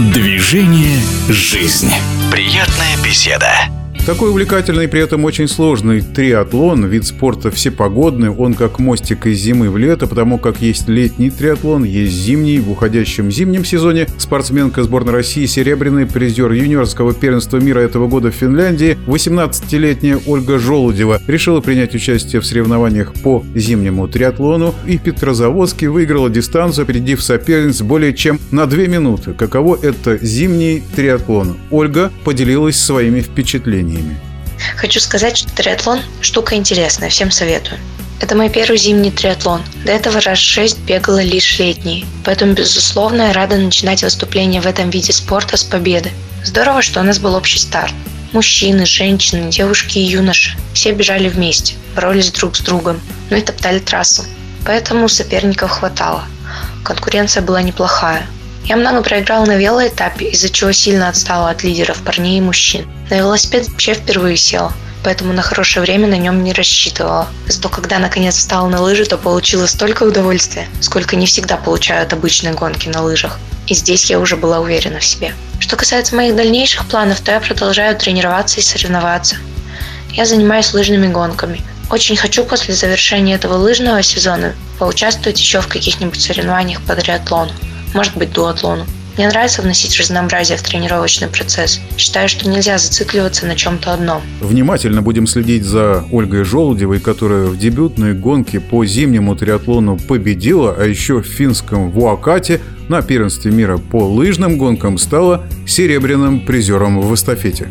Движение «Жизнь». Приятная беседа. Такой увлекательный при этом очень сложный триатлон, вид спорта всепогодный, он как мостик из зимы в лето, потому как есть летний триатлон, есть зимний. В уходящем зимнем сезоне спортсменка сборной России, серебряный призер юниорского первенства мира этого года в Финляндии, 18-летняя Ольга Желудева решила принять участие в соревнованиях по зимнему триатлону и в Петрозаводске выиграла дистанцию, опередив соперниц более чем на 2 минуты. Каково это зимний триатлон? Ольга поделилась своими впечатлениями изменениями. Хочу сказать, что триатлон – штука интересная, всем советую. Это мой первый зимний триатлон. До этого раз шесть бегала лишь летний. Поэтому, безусловно, я рада начинать выступление в этом виде спорта с победы. Здорово, что у нас был общий старт. Мужчины, женщины, девушки и юноши. Все бежали вместе, боролись друг с другом, ну и топтали трассу. Поэтому соперников хватало. Конкуренция была неплохая. Я много проиграла на велоэтапе, из-за чего сильно отстала от лидеров парней и мужчин. На велосипед вообще впервые села, поэтому на хорошее время на нем не рассчитывала. Зато когда наконец встала на лыжи, то получила столько удовольствия, сколько не всегда получают обычные гонки на лыжах. И здесь я уже была уверена в себе. Что касается моих дальнейших планов, то я продолжаю тренироваться и соревноваться. Я занимаюсь лыжными гонками. Очень хочу после завершения этого лыжного сезона поучаствовать еще в каких-нибудь соревнованиях по триатлону может быть дуатлону. Мне нравится вносить разнообразие в тренировочный процесс. Считаю, что нельзя зацикливаться на чем-то одном. Внимательно будем следить за Ольгой Желудевой, которая в дебютной гонке по зимнему триатлону победила, а еще в финском Вуакате на первенстве мира по лыжным гонкам стала серебряным призером в эстафете.